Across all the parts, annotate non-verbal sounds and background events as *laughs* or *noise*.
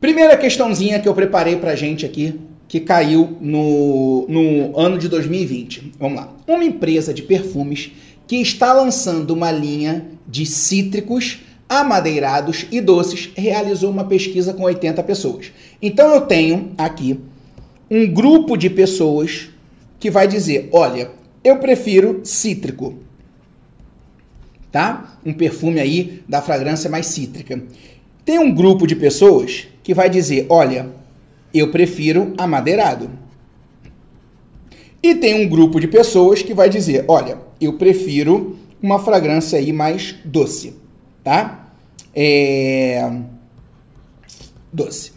Primeira questãozinha que eu preparei pra gente aqui, que caiu no, no ano de 2020. Vamos lá. Uma empresa de perfumes que está lançando uma linha de cítricos, amadeirados e doces realizou uma pesquisa com 80 pessoas. Então eu tenho aqui um grupo de pessoas que vai dizer: olha, eu prefiro cítrico. Tá? Um perfume aí da fragrância mais cítrica. Tem um grupo de pessoas que vai dizer: olha, eu prefiro amadeirado. E tem um grupo de pessoas que vai dizer: olha, eu prefiro uma fragrância aí mais doce, tá? É... Doce.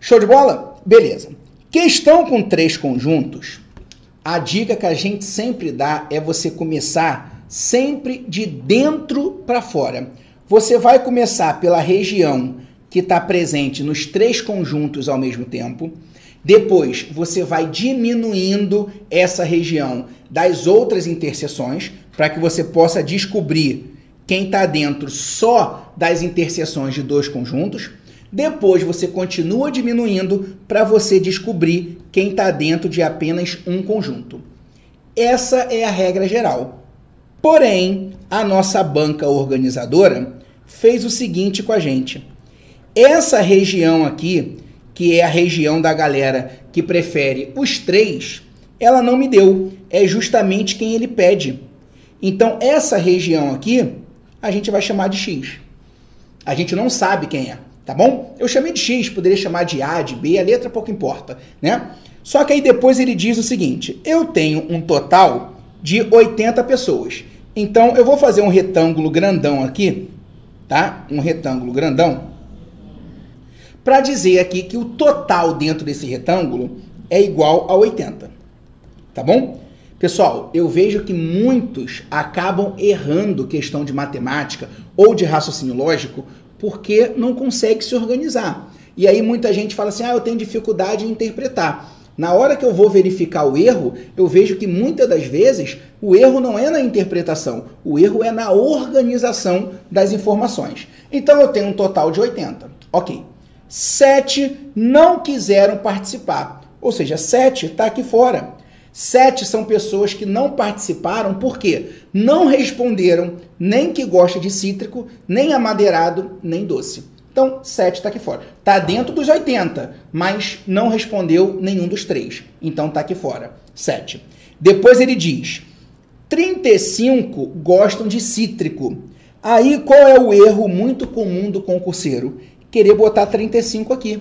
Show de bola? Beleza. Questão com três conjuntos. A dica que a gente sempre dá é você começar sempre de dentro para fora. Você vai começar pela região que está presente nos três conjuntos ao mesmo tempo. Depois, você vai diminuindo essa região das outras interseções para que você possa descobrir quem está dentro só das interseções de dois conjuntos. Depois, você continua diminuindo para você descobrir quem está dentro de apenas um conjunto. Essa é a regra geral. Porém, a nossa banca organizadora fez o seguinte com a gente essa região aqui, que é a região da galera que prefere os três, ela não me deu. É justamente quem ele pede. Então, essa região aqui, a gente vai chamar de X. A gente não sabe quem é, tá bom? Eu chamei de X, poderia chamar de A, de B, a letra pouco importa, né? Só que aí depois ele diz o seguinte: eu tenho um total de 80 pessoas. Então eu vou fazer um retângulo grandão aqui, tá? Um retângulo grandão para dizer aqui que o total dentro desse retângulo é igual a 80. Tá bom? Pessoal, eu vejo que muitos acabam errando questão de matemática ou de raciocínio lógico porque não consegue se organizar. E aí muita gente fala assim: "Ah, eu tenho dificuldade em interpretar". Na hora que eu vou verificar o erro, eu vejo que muitas das vezes o erro não é na interpretação, o erro é na organização das informações. Então eu tenho um total de 80. OK sete não quiseram participar. Ou seja, sete está aqui fora. Sete são pessoas que não participaram porque não responderam nem que gosta de cítrico, nem amadeirado, nem doce. Então, sete está aqui fora. Está dentro dos 80, mas não respondeu nenhum dos três. Então, está aqui fora. Sete. Depois ele diz: 35 gostam de cítrico. Aí, qual é o erro muito comum do concurseiro? querer botar 35 aqui.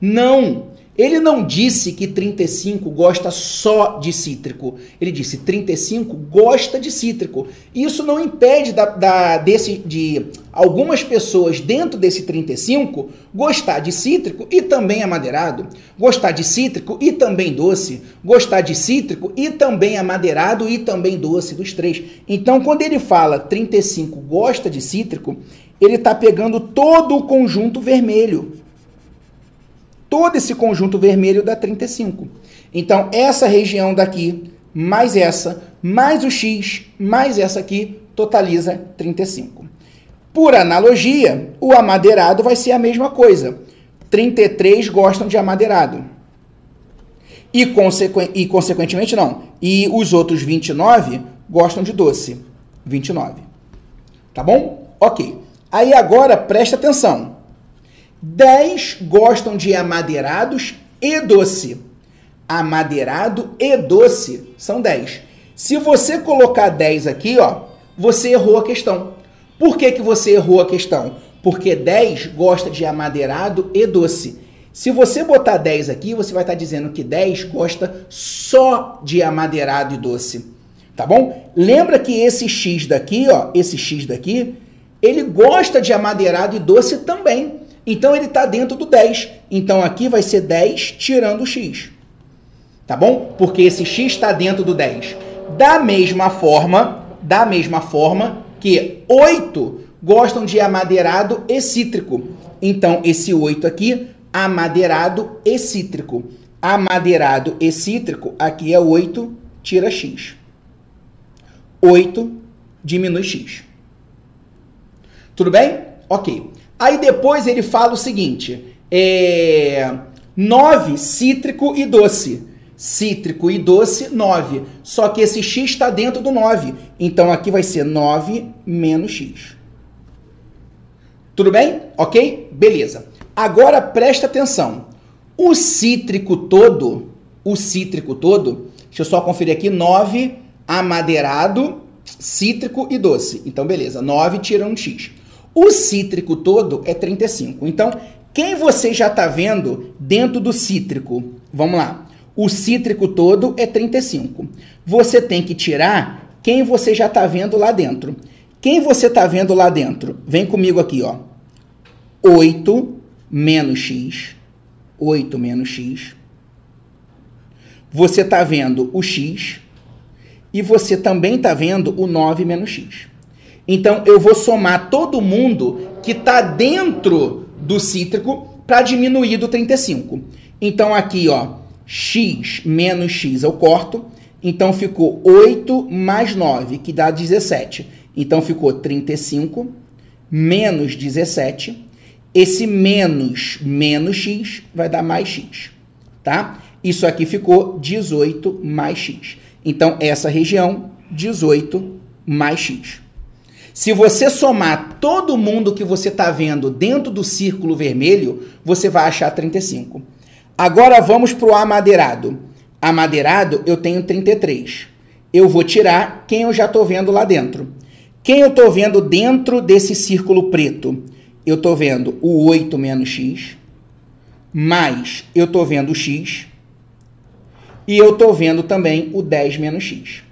Não! Ele não disse que 35 gosta só de cítrico. Ele disse 35 gosta de cítrico. Isso não impede da, da, desse, de algumas pessoas dentro desse 35 gostar de cítrico e também amadeirado, gostar de cítrico e também doce, gostar de cítrico e também amadeirado e também doce, dos três. Então, quando ele fala 35 gosta de cítrico, ele está pegando todo o conjunto vermelho. Todo esse conjunto vermelho dá 35. Então, essa região daqui, mais essa, mais o x, mais essa aqui, totaliza 35. Por analogia, o amadeirado vai ser a mesma coisa. 33 gostam de amadeirado. E, consequ... e consequentemente, não. E os outros 29 gostam de doce. 29. Tá bom? Ok. Aí agora presta atenção. 10 gostam de amadeirados e doce. Amadeirado e doce são 10. Se você colocar 10 aqui, ó, você errou a questão. Por que, que você errou a questão? Porque 10 gosta de amadeirado e doce. Se você botar 10 aqui, você vai estar dizendo que 10 gosta só de amadeirado e doce. Tá bom? Lembra que esse X daqui, ó, esse X daqui, ele gosta de amadeirado e doce também. Então ele está dentro do 10. Então aqui vai ser 10 tirando o x. Tá bom? Porque esse x está dentro do 10. Da mesma forma, da mesma forma que 8 gostam de amadeirado e cítrico. Então esse 8 aqui, amadeirado e cítrico. Amadeirado e cítrico, aqui é 8, tira x. 8 diminui x. Tudo bem? Ok. Aí depois ele fala o seguinte: é, 9 cítrico e doce. Cítrico e doce, 9. Só que esse x está dentro do 9. Então aqui vai ser 9 menos x. Tudo bem? Ok? Beleza. Agora presta atenção. O cítrico todo, o cítrico todo, deixa eu só conferir aqui, 9 amadeirado, cítrico e doce. Então, beleza, 9 tira um x. O cítrico todo é 35. Então, quem você já está vendo dentro do cítrico? Vamos lá. O cítrico todo é 35. Você tem que tirar quem você já está vendo lá dentro. Quem você está vendo lá dentro? Vem comigo aqui, ó. 8 menos x. 8 menos x. Você está vendo o x. E você também está vendo o 9 menos x. Então, eu vou somar todo mundo que está dentro do cítrico para diminuir do 35. Então, aqui, ó, x menos x eu corto. Então, ficou 8 mais 9, que dá 17. Então, ficou 35 menos 17. Esse menos menos x vai dar mais x, tá? Isso aqui ficou 18 mais x. Então, essa região, 18 mais x. Se você somar todo mundo que você está vendo dentro do círculo vermelho, você vai achar 35. Agora vamos para o amadeirado. Amadeirado, eu tenho 33. Eu vou tirar quem eu já estou vendo lá dentro. Quem eu estou vendo dentro desse círculo preto? Eu estou vendo o 8 menos x, mais eu estou vendo o x, e eu estou vendo também o 10 menos x.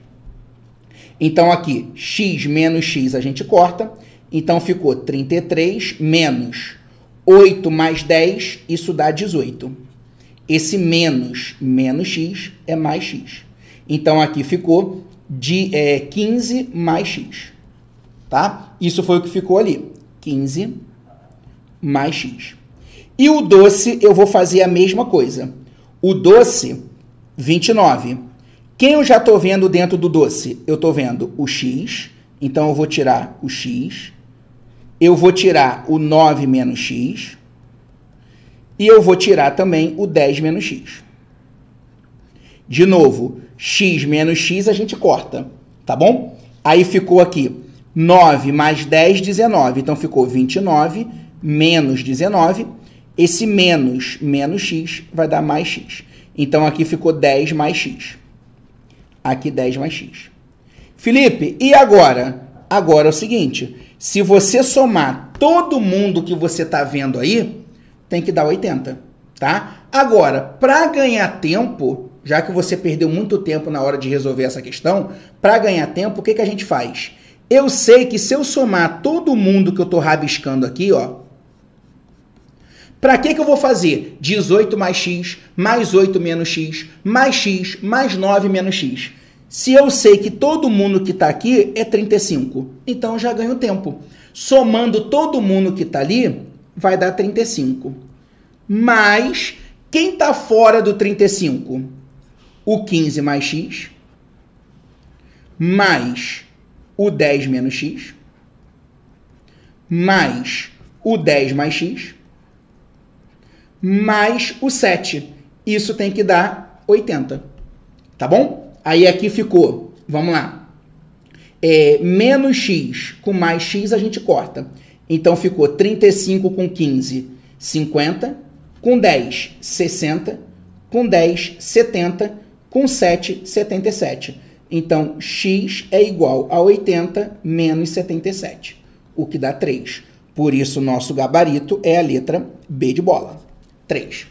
Então aqui, x menos x a gente corta. Então ficou 33 menos 8 mais 10, isso dá 18. Esse menos menos x é mais x. Então aqui ficou de é, 15 mais x. Tá? Isso foi o que ficou ali. 15 mais x. E o doce eu vou fazer a mesma coisa. O doce, 29. Quem eu já estou vendo dentro do doce? Eu estou vendo o x, então eu vou tirar o x. Eu vou tirar o 9 menos x. E eu vou tirar também o 10 menos x. De novo, x menos x a gente corta, tá bom? Aí ficou aqui 9 mais 10, 19. Então ficou 29 menos 19. Esse menos menos x vai dar mais x. Então aqui ficou 10 mais x aqui 10 mais x. Felipe, e agora? Agora é o seguinte, se você somar todo mundo que você está vendo aí, tem que dar 80, tá? Agora, para ganhar tempo, já que você perdeu muito tempo na hora de resolver essa questão, para ganhar tempo, o que, que a gente faz? Eu sei que se eu somar todo mundo que eu estou rabiscando aqui, ó, para que, que eu vou fazer 18 mais x, mais 8 menos x, mais x, mais 9 menos x? Se eu sei que todo mundo que está aqui é 35, então eu já ganho tempo. Somando todo mundo que está ali, vai dar 35. Mas quem está fora do 35? O 15 mais x, mais o 10 menos x, mais o 10 mais x, mais o 7. Isso tem que dar 80. Tá bom? Aí aqui ficou, vamos lá, é, menos x com mais x a gente corta. Então ficou 35 com 15, 50, com 10, 60, com 10, 70, com 7, 77. Então x é igual a 80 menos 77, o que dá 3. Por isso, nosso gabarito é a letra B de bola. 3.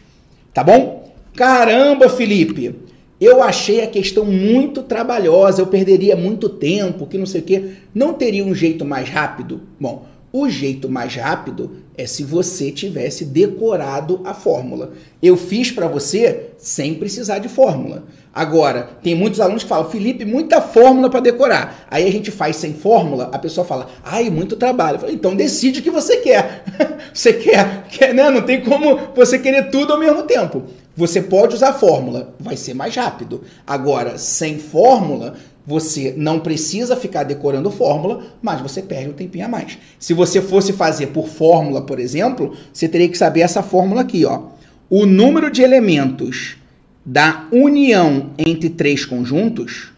Tá bom? Caramba, Felipe! Eu achei a questão muito trabalhosa, eu perderia muito tempo, que não sei o quê. Não teria um jeito mais rápido? Bom, o jeito mais rápido é se você tivesse decorado a fórmula. Eu fiz para você sem precisar de fórmula. Agora, tem muitos alunos que falam, Felipe, muita fórmula para decorar. Aí a gente faz sem fórmula, a pessoa fala, ai, muito trabalho. Falo, então decide o que você quer. *laughs* você quer, quer né? não tem como você querer tudo ao mesmo tempo. você pode usar fórmula, vai ser mais rápido. Agora, sem fórmula, você não precisa ficar decorando fórmula, mas você perde um tempinho a mais. Se você fosse fazer por fórmula, por exemplo, você teria que saber essa fórmula aqui, ó. O número de elementos da união entre três conjuntos,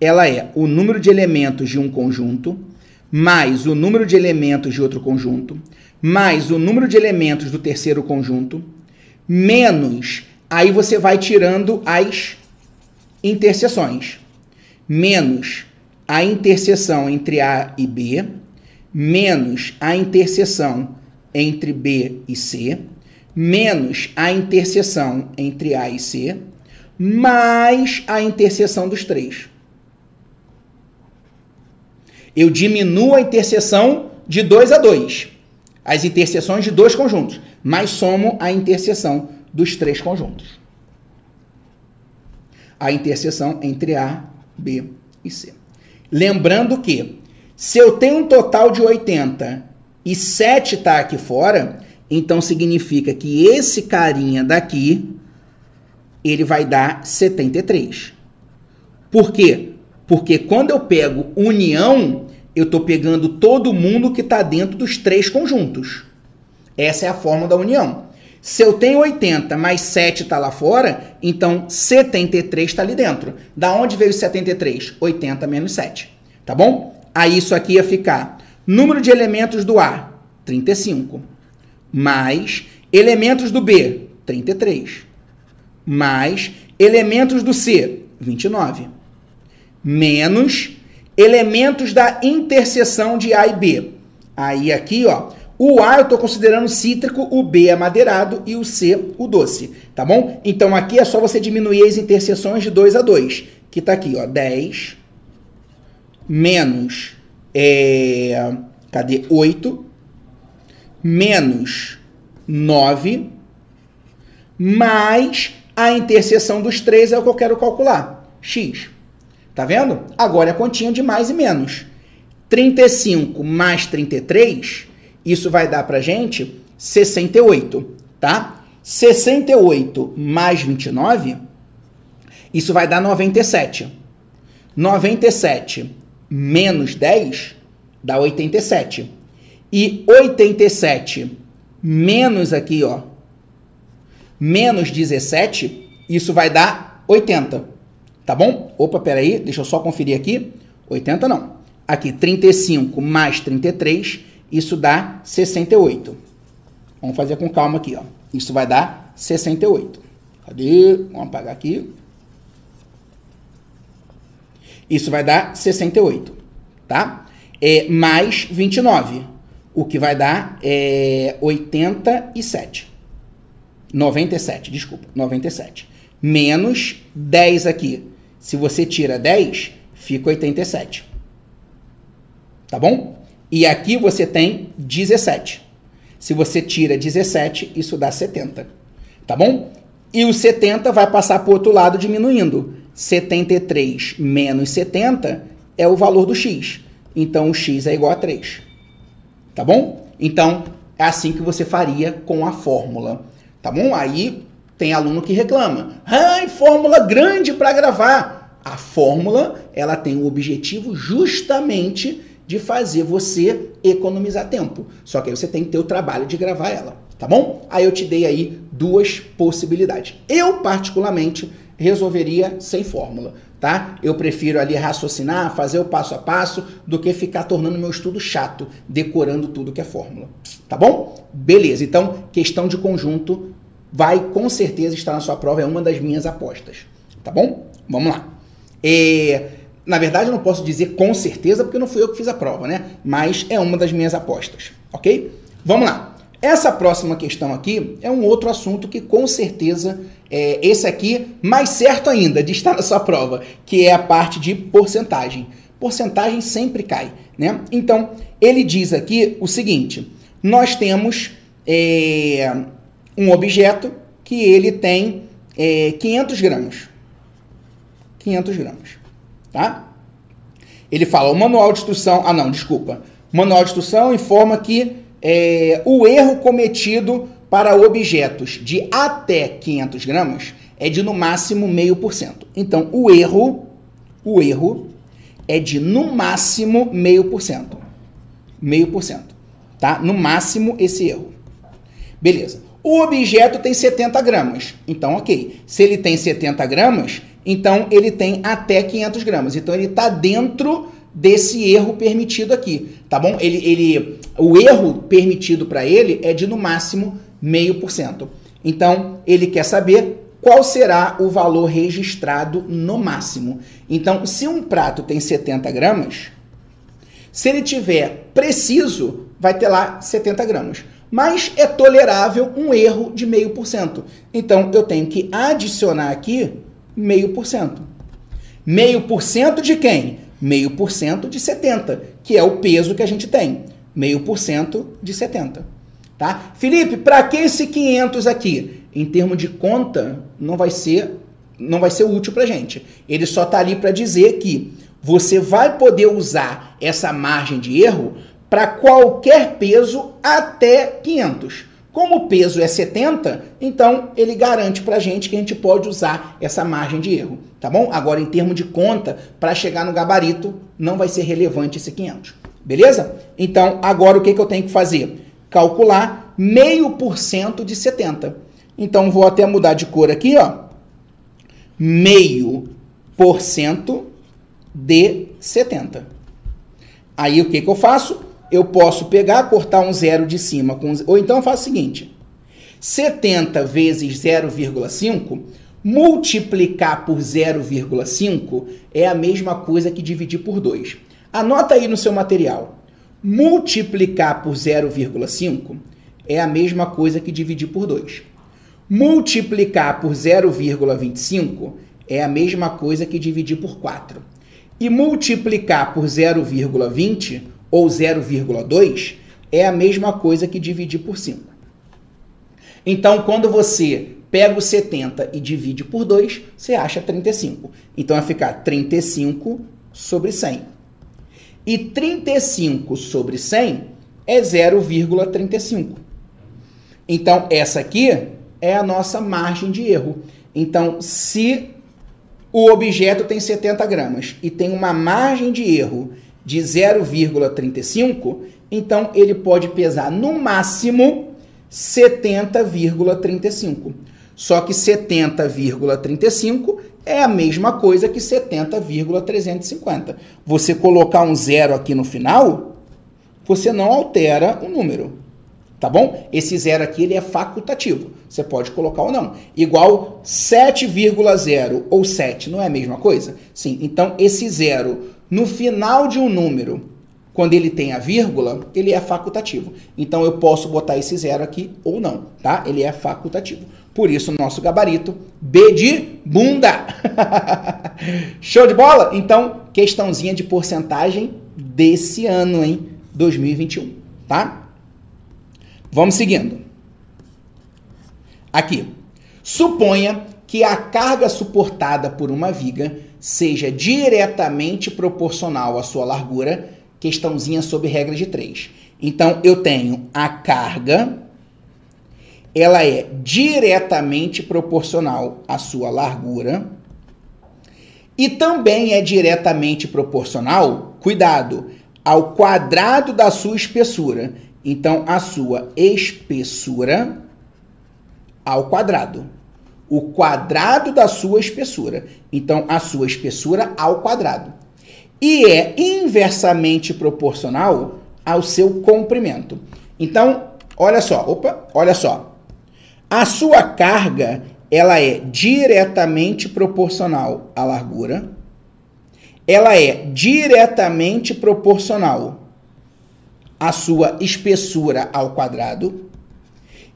ela é o número de elementos de um conjunto mais o número de elementos de outro conjunto, mais o número de elementos do terceiro conjunto, menos, aí você vai tirando as interseções, menos a interseção entre A e B, menos a interseção entre B e C, menos a interseção entre A e C, mais a interseção dos três. Eu diminuo a interseção de 2 a 2, as interseções de dois conjuntos, mas somo a interseção dos três conjuntos. A interseção entre A, B e C. Lembrando que, se eu tenho um total de 80 e 7 está aqui fora, então significa que esse carinha daqui, ele vai dar 73. Por quê? Porque quando eu pego união, eu estou pegando todo mundo que está dentro dos três conjuntos. Essa é a forma da união. Se eu tenho 80 mais 7 está lá fora, então 73 está ali dentro. Da onde veio 73? 80 menos 7. Tá bom? Aí isso aqui ia ficar número de elementos do A, 35 mais elementos do B, 33, mais elementos do C, 29, menos elementos da interseção de A e B. Aí aqui, ó, o A eu estou considerando cítrico, o B é madeirado e o C o doce, tá bom? Então aqui é só você diminuir as interseções de 2 a 2, que tá aqui, ó, 10 menos é, cadê 8 menos 9 mais a interseção dos três é o que eu quero calcular, x. Tá vendo? Agora é a continha de mais e menos. 35 mais 33, isso vai dar pra gente 68, tá? 68 mais 29, isso vai dar 97. 97 menos 10 dá 87. E 87 menos aqui, ó, menos 17, isso vai dar 80. Tá bom? Opa, peraí, deixa eu só conferir aqui. 80 não. Aqui, 35 mais 33, isso dá 68. Vamos fazer com calma aqui, ó. Isso vai dar 68. Cadê? Vamos apagar aqui. Isso vai dar 68, tá? É mais 29 o que vai dar é 87. 97, desculpa, 97. Menos 10 aqui. Se você tira 10, fica 87. Tá bom? E aqui você tem 17. Se você tira 17, isso dá 70. Tá bom? E o 70 vai passar para o outro lado diminuindo. 73 menos 70 é o valor do x. Então o x é igual a 3. Tá bom? Então, é assim que você faria com a fórmula. Tá bom? Aí tem aluno que reclama. Ai, fórmula grande para gravar. A fórmula, ela tem o objetivo justamente de fazer você economizar tempo. Só que aí você tem que ter o trabalho de gravar ela, tá bom? Aí eu te dei aí duas possibilidades. Eu, particularmente, resolveria sem fórmula tá? Eu prefiro ali raciocinar, fazer o passo a passo, do que ficar tornando meu estudo chato, decorando tudo que é fórmula. Tá bom? Beleza, então, questão de conjunto vai com certeza estar na sua prova, é uma das minhas apostas. Tá bom? Vamos lá. É, na verdade, eu não posso dizer com certeza, porque não fui eu que fiz a prova, né? Mas é uma das minhas apostas, ok? Vamos lá. Essa próxima questão aqui é um outro assunto que com certeza é esse aqui mais certo ainda de estar na sua prova, que é a parte de porcentagem. Porcentagem sempre cai, né? Então ele diz aqui o seguinte: nós temos é, um objeto que ele tem é, 500 gramas, 500 gramas, tá? Ele fala o manual de instrução, ah não, desculpa, o manual de instrução informa que é, o erro cometido para objetos de até 500 gramas é de no máximo meio por cento. Então, o erro, o erro é de no máximo meio por cento. Meio por cento, tá? No máximo esse erro. Beleza. O objeto tem 70 gramas. Então, ok. Se ele tem 70 gramas, então ele tem até 500 gramas. Então, ele está dentro desse erro permitido aqui, tá bom? Ele, ele, o erro permitido para ele é de no máximo meio por cento. Então, ele quer saber qual será o valor registrado no máximo. Então, se um prato tem 70 gramas, se ele tiver preciso, vai ter lá 70 gramas. Mas é tolerável um erro de meio por cento. Então, eu tenho que adicionar aqui meio por cento. Meio por cento de quem? Meio por cento de 70, que é o peso que a gente tem. Meio por cento de 70. Tá? Felipe, para que esse 500 aqui? Em termos de conta, não vai ser não vai ser útil para gente. Ele só está ali para dizer que você vai poder usar essa margem de erro para qualquer peso até 500. Como o peso é 70, então ele garante para a gente que a gente pode usar essa margem de erro, tá bom? Agora, em termos de conta, para chegar no gabarito, não vai ser relevante esse 500, beleza? Então, agora o que, que eu tenho que fazer? calcular meio por cento de 70. Então, vou até mudar de cor aqui, ó. Meio por cento de 70. Aí, o que, que eu faço? Eu posso pegar, cortar um zero de cima, com, ou então eu faço o seguinte. 70 vezes 0,5 multiplicar por 0,5 é a mesma coisa que dividir por 2. Anota aí no seu material multiplicar por 0,5 é a mesma coisa que dividir por 2. Multiplicar por 0,25 é a mesma coisa que dividir por 4. E multiplicar por 0,20 ou 0,2 é a mesma coisa que dividir por 5. Então, quando você pega o 70 e divide por 2, você acha 35. Então, vai ficar 35 sobre 100. E 35 sobre 100 é 0,35. Então, essa aqui é a nossa margem de erro. Então, se o objeto tem 70 gramas e tem uma margem de erro de 0,35, então ele pode pesar no máximo 70,35. Só que 70,35 é a mesma coisa que 70,350. Você colocar um zero aqui no final, você não altera o número. Tá bom? Esse zero aqui ele é facultativo. Você pode colocar ou não. Igual 7,0 ou 7, não é a mesma coisa? Sim. Então, esse zero no final de um número, quando ele tem a vírgula, ele é facultativo. Então, eu posso botar esse zero aqui ou não, tá? Ele é facultativo. Por isso, nosso gabarito B de bunda. *laughs* Show de bola? Então, questãozinha de porcentagem desse ano, hein? 2021, tá? Vamos seguindo. Aqui. Suponha que a carga suportada por uma viga seja diretamente proporcional à sua largura, questãozinha sobre regra de 3. Então, eu tenho a carga ela é diretamente proporcional à sua largura e também é diretamente proporcional, cuidado, ao quadrado da sua espessura. Então, a sua espessura ao quadrado. O quadrado da sua espessura. Então, a sua espessura ao quadrado. E é inversamente proporcional ao seu comprimento. Então, olha só, opa, olha só. A sua carga ela é diretamente proporcional à largura, ela é diretamente proporcional à sua espessura ao quadrado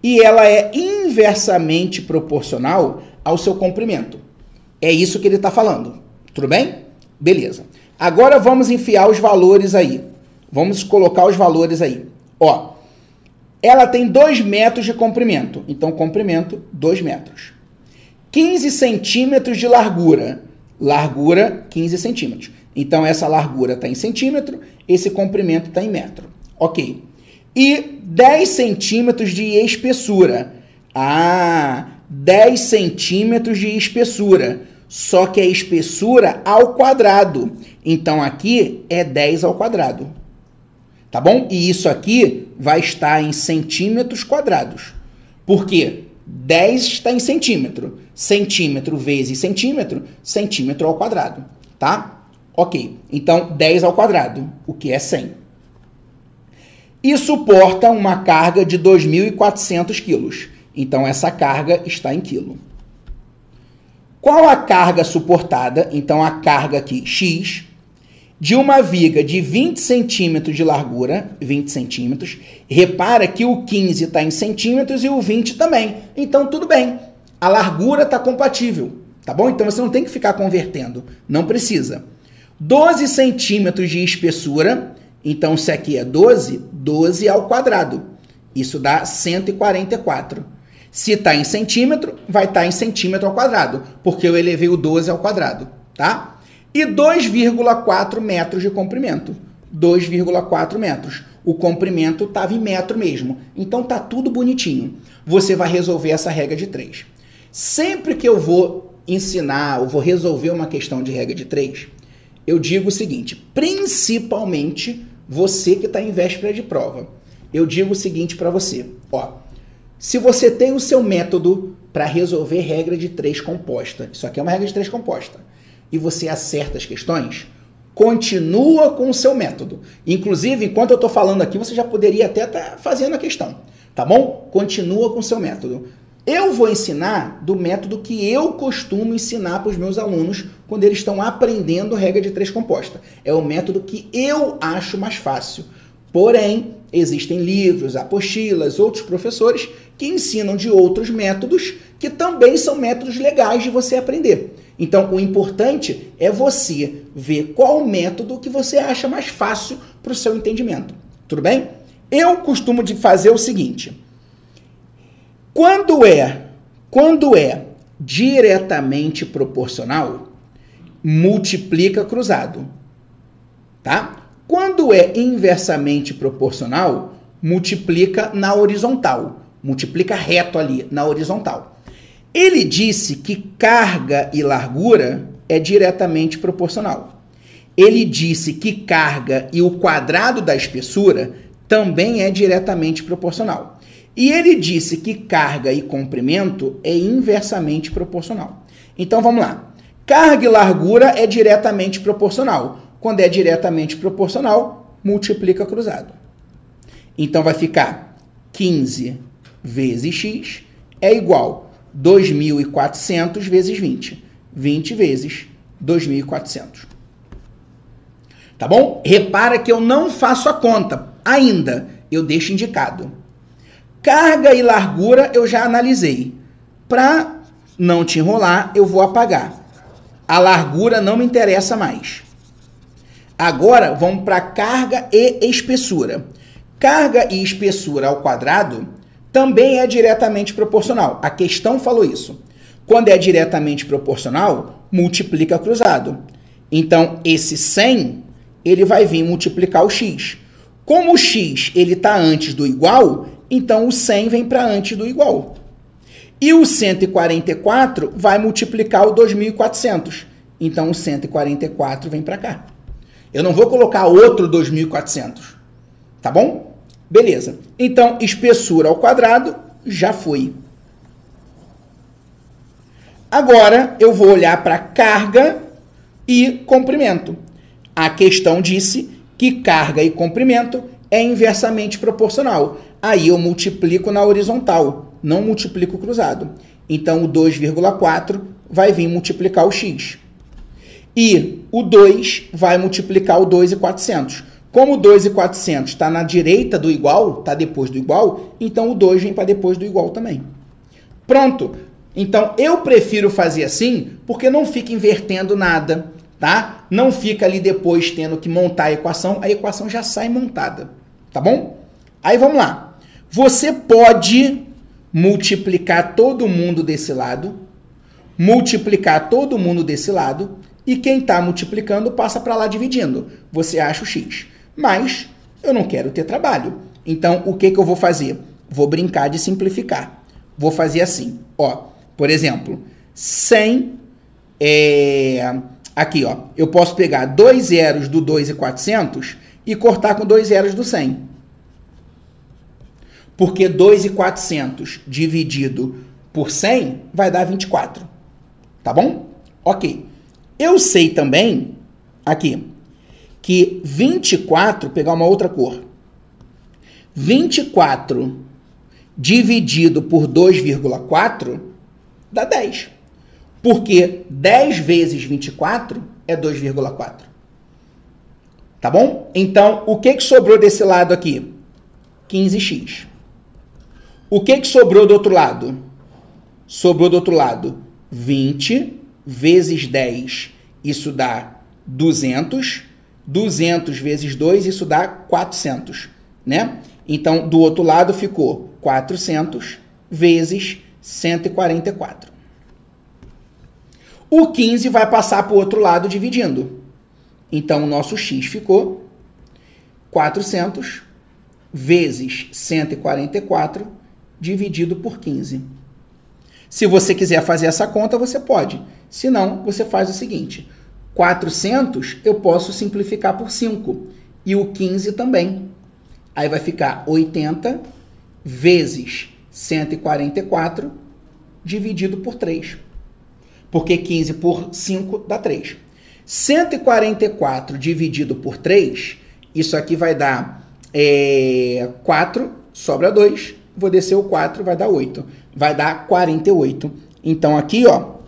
e ela é inversamente proporcional ao seu comprimento. É isso que ele está falando. Tudo bem? Beleza. Agora vamos enfiar os valores aí. Vamos colocar os valores aí. Ó, ela tem 2 metros de comprimento. Então, comprimento, 2 metros. 15 centímetros de largura. Largura, 15 centímetros. Então, essa largura está em centímetro, esse comprimento está em metro. Ok. E 10 centímetros de espessura. Ah, 10 centímetros de espessura. Só que a espessura ao quadrado. Então aqui é 10 ao quadrado. Tá bom? E isso aqui vai estar em centímetros quadrados. Por quê? 10 está em centímetro. Centímetro vezes centímetro, centímetro ao quadrado. Tá? Ok. Então, 10 ao quadrado, o que é 100. E suporta uma carga de 2.400 quilos. Então, essa carga está em quilo. Qual a carga suportada? Então, a carga aqui, X, de uma viga de 20 centímetros de largura, 20 centímetros. Repara que o 15 está em centímetros e o 20 também. Então, tudo bem. A largura está compatível, tá bom? Então, você não tem que ficar convertendo. Não precisa. 12 centímetros de espessura. Então, se aqui é 12, 12 ao quadrado. Isso dá 144. Se está em centímetro, vai estar tá em centímetro ao quadrado, porque eu elevei o 12 ao quadrado, tá? e 2,4 metros de comprimento. 2,4 metros. O comprimento estava em metro mesmo. Então tá tudo bonitinho. Você vai resolver essa regra de 3. Sempre que eu vou ensinar ou vou resolver uma questão de regra de 3, eu digo o seguinte, principalmente você que está em véspera de prova. Eu digo o seguinte para você, ó, se você tem o seu método para resolver regra de 3 composta, isso aqui é uma regra de 3 composta, e você acerta as questões, continua com o seu método. Inclusive, enquanto eu estou falando aqui, você já poderia até estar tá fazendo a questão, tá bom? Continua com o seu método. Eu vou ensinar do método que eu costumo ensinar para os meus alunos quando eles estão aprendendo regra de três composta. É o método que eu acho mais fácil. Porém, existem livros, apostilas, outros professores que ensinam de outros métodos que também são métodos legais de você aprender. Então, o importante é você ver qual método que você acha mais fácil para o seu entendimento. Tudo bem? Eu costumo de fazer o seguinte: quando é, quando é diretamente proporcional, multiplica cruzado, tá? Quando é inversamente proporcional, multiplica na horizontal, multiplica reto ali na horizontal. Ele disse que carga e largura é diretamente proporcional. Ele disse que carga e o quadrado da espessura também é diretamente proporcional. E ele disse que carga e comprimento é inversamente proporcional. Então vamos lá. Carga e largura é diretamente proporcional. Quando é diretamente proporcional, multiplica cruzado. Então vai ficar 15 vezes x é igual 2.400 vezes 20. 20 vezes 2.400. Tá bom? Repara que eu não faço a conta ainda, eu deixo indicado. Carga e largura eu já analisei. Para não te enrolar, eu vou apagar. A largura não me interessa mais. Agora vamos para carga e espessura. Carga e espessura ao quadrado também é diretamente proporcional. A questão falou isso. Quando é diretamente proporcional, multiplica cruzado. Então, esse 100, ele vai vir multiplicar o x. Como o x ele está antes do igual, então o 100 vem para antes do igual. E o 144 vai multiplicar o 2.400. Então o 144 vem para cá. Eu não vou colocar outro 2.400. Tá bom? Beleza. Então, espessura ao quadrado já foi. Agora, eu vou olhar para carga e comprimento. A questão disse que carga e comprimento é inversamente proporcional. Aí eu multiplico na horizontal, não multiplico cruzado. Então, o 2,4 vai vir multiplicar o x. E o 2 vai multiplicar o 2,400. Como 2,400 está na direita do igual, está depois do igual, então o 2 vem para depois do igual também. Pronto. Então eu prefiro fazer assim porque não fica invertendo nada, tá? Não fica ali depois tendo que montar a equação, a equação já sai montada, tá bom? Aí vamos lá. Você pode multiplicar todo mundo desse lado, multiplicar todo mundo desse lado, e quem está multiplicando passa para lá dividindo. Você acha o x mas eu não quero ter trabalho. Então, o que, que eu vou fazer? Vou brincar de simplificar. Vou fazer assim, ó. Por exemplo, 100 é, aqui, ó. Eu posso pegar dois zeros do 2,400 e cortar com dois zeros do 100. Porque 2,400 dividido por 100 vai dar 24. Tá bom? Ok. Eu sei também, aqui, que 24, pegar uma outra cor, 24 dividido por 2,4 dá 10. Porque 10 vezes 24 é 2,4. Tá bom? Então, o que, que sobrou desse lado aqui? 15x. O que, que sobrou do outro lado? Sobrou do outro lado 20 vezes 10, isso dá 200. 200 vezes 2, isso dá 400, né? Então, do outro lado ficou 400 vezes 144. O 15 vai passar para o outro lado dividindo. Então, o nosso x ficou 400 vezes 144 dividido por 15. Se você quiser fazer essa conta, você pode. Se não, você faz o seguinte: 400 eu posso simplificar por 5 e o 15 também. Aí vai ficar 80 vezes 144 dividido por 3. Porque 15 por 5 dá 3. 144 dividido por 3, isso aqui vai dar é, 4, sobra 2. Vou descer o 4, vai dar 8. Vai dar 48. Então aqui, ó,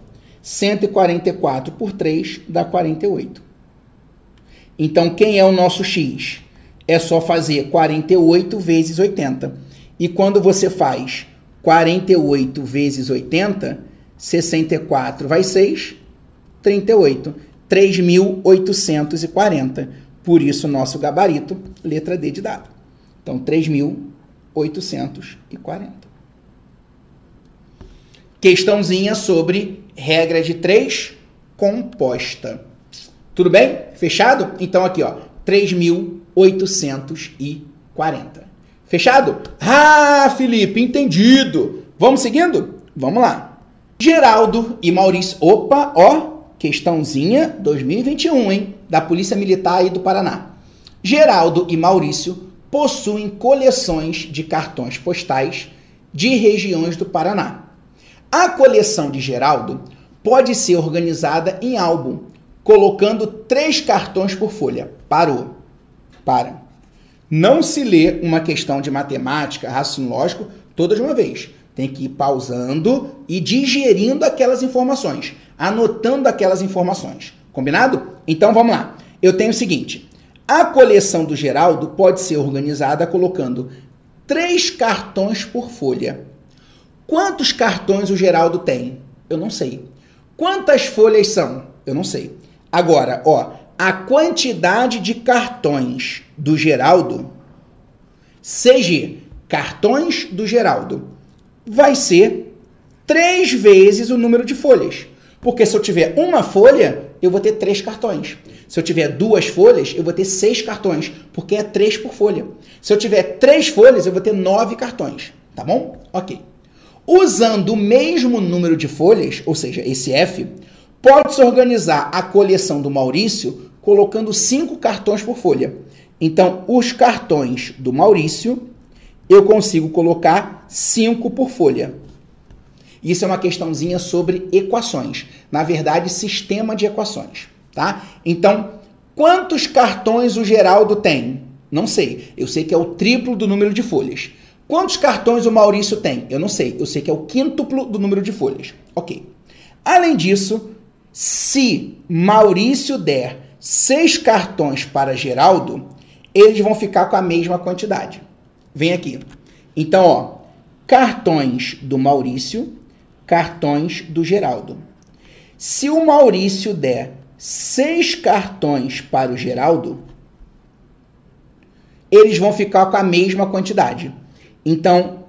144 por 3 dá 48. Então, quem é o nosso x? É só fazer 48 vezes 80. E quando você faz 48 vezes 80, 64 vai 6, 38. 3.840. Por isso, nosso gabarito, letra D de dado. Então, 3.840. Questãozinha sobre regra de 3 composta. Tudo bem? Fechado? Então aqui, ó, 3.840. Fechado? Ah, Felipe, entendido. Vamos seguindo? Vamos lá. Geraldo e Maurício. Opa, ó, questãozinha 2021, hein? Da Polícia Militar aí do Paraná. Geraldo e Maurício possuem coleções de cartões postais de regiões do Paraná. A coleção de Geraldo pode ser organizada em álbum, colocando três cartões por folha. Parou. Para. Não se lê uma questão de matemática, raciocínio lógico, toda de uma vez. Tem que ir pausando e digerindo aquelas informações, anotando aquelas informações. Combinado? Então vamos lá. Eu tenho o seguinte: a coleção do Geraldo pode ser organizada colocando três cartões por folha. Quantos cartões o Geraldo tem? Eu não sei. Quantas folhas são? Eu não sei. Agora, ó, a quantidade de cartões do Geraldo, CG, cartões do Geraldo, vai ser três vezes o número de folhas. Porque se eu tiver uma folha, eu vou ter três cartões. Se eu tiver duas folhas, eu vou ter seis cartões, porque é três por folha. Se eu tiver três folhas, eu vou ter nove cartões. Tá bom? Ok. Usando o mesmo número de folhas, ou seja, esse F, pode-se organizar a coleção do Maurício colocando cinco cartões por folha. Então, os cartões do Maurício, eu consigo colocar cinco por folha. Isso é uma questãozinha sobre equações. Na verdade, sistema de equações, tá? Então, quantos cartões o Geraldo tem? Não sei. Eu sei que é o triplo do número de folhas. Quantos cartões o Maurício tem? Eu não sei. Eu sei que é o quíntuplo do número de folhas. Ok. Além disso, se Maurício der seis cartões para Geraldo, eles vão ficar com a mesma quantidade. Vem aqui. Então, ó, cartões do Maurício, cartões do Geraldo. Se o Maurício der seis cartões para o Geraldo, eles vão ficar com a mesma quantidade. Então,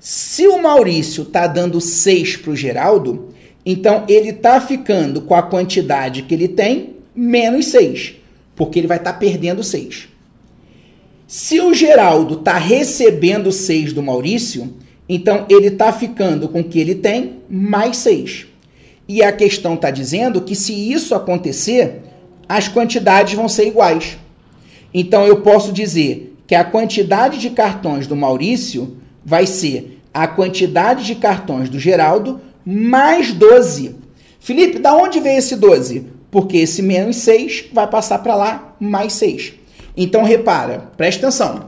se o Maurício está dando 6 para o Geraldo, então ele está ficando com a quantidade que ele tem menos 6, porque ele vai estar tá perdendo 6. Se o Geraldo está recebendo 6 do Maurício, então ele está ficando com o que ele tem mais 6. E a questão está dizendo que se isso acontecer, as quantidades vão ser iguais. Então eu posso dizer que a quantidade de cartões do Maurício vai ser a quantidade de cartões do Geraldo mais 12. Felipe, da onde veio esse 12? Porque esse menos 6 vai passar para lá mais 6. Então repara, presta atenção.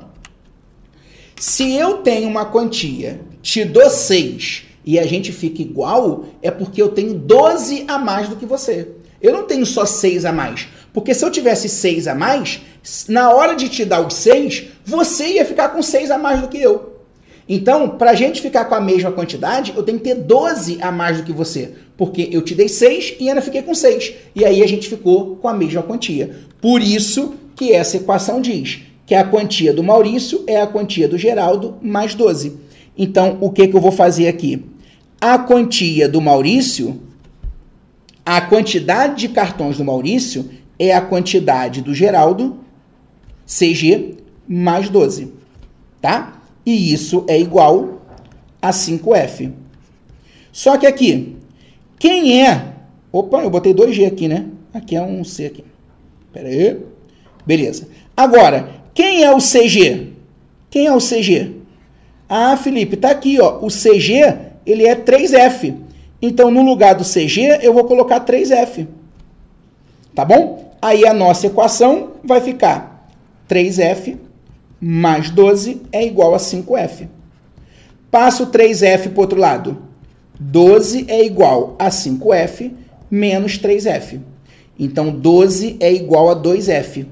Se eu tenho uma quantia, te dou 6 e a gente fica igual, é porque eu tenho 12 a mais do que você. Eu não tenho só 6 a mais. Porque se eu tivesse 6 a mais, na hora de te dar os 6, você ia ficar com 6 a mais do que eu. Então, para a gente ficar com a mesma quantidade, eu tenho que ter 12 a mais do que você. Porque eu te dei 6 e ainda fiquei com 6. E aí a gente ficou com a mesma quantia. Por isso que essa equação diz que a quantia do Maurício é a quantia do Geraldo mais 12. Então, o que, que eu vou fazer aqui? A quantia do Maurício, a quantidade de cartões do Maurício é a quantidade do Geraldo, CG, mais 12. Tá? E isso é igual a 5F. Só que aqui, quem é... Opa, eu botei 2G aqui, né? Aqui é um C aqui. Pera aí. Beleza. Agora, quem é o CG? Quem é o CG? Ah, Felipe, tá aqui, ó. O CG, ele é 3F. Então, no lugar do CG, eu vou colocar 3F. Tá bom? Aí a nossa equação vai ficar 3F mais 12 é igual a 5F. Passo 3F para o outro lado. 12 é igual a 5F menos 3F. Então, 12 é igual a 2F.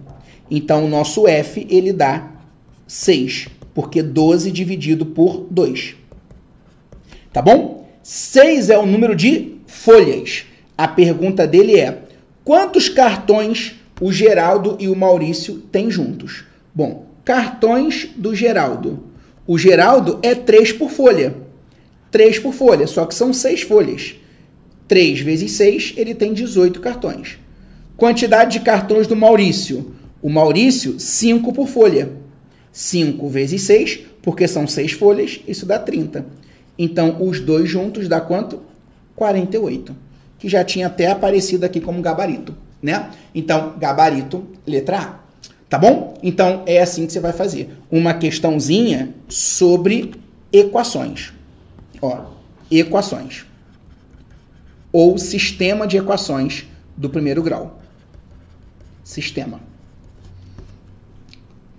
Então, o nosso F, ele dá 6, porque 12 dividido por 2. Tá bom? 6 é o número de folhas. A pergunta dele é, quantos cartões o Geraldo e o Maurício têm juntos? Bom, cartões do Geraldo. O Geraldo é 3 por folha. 3 por folha, só que são 6 folhas. 3 vezes 6, ele tem 18 cartões. Quantidade de cartões do Maurício. O Maurício, 5 por folha. 5 vezes 6, porque são 6 folhas, isso dá 30. Então, os dois juntos dá quanto? 48. Que já tinha até aparecido aqui como gabarito, né? Então, gabarito, letra A. Tá bom? Então, é assim que você vai fazer. Uma questãozinha sobre equações. Ó, equações. Ou sistema de equações do primeiro grau. Sistema.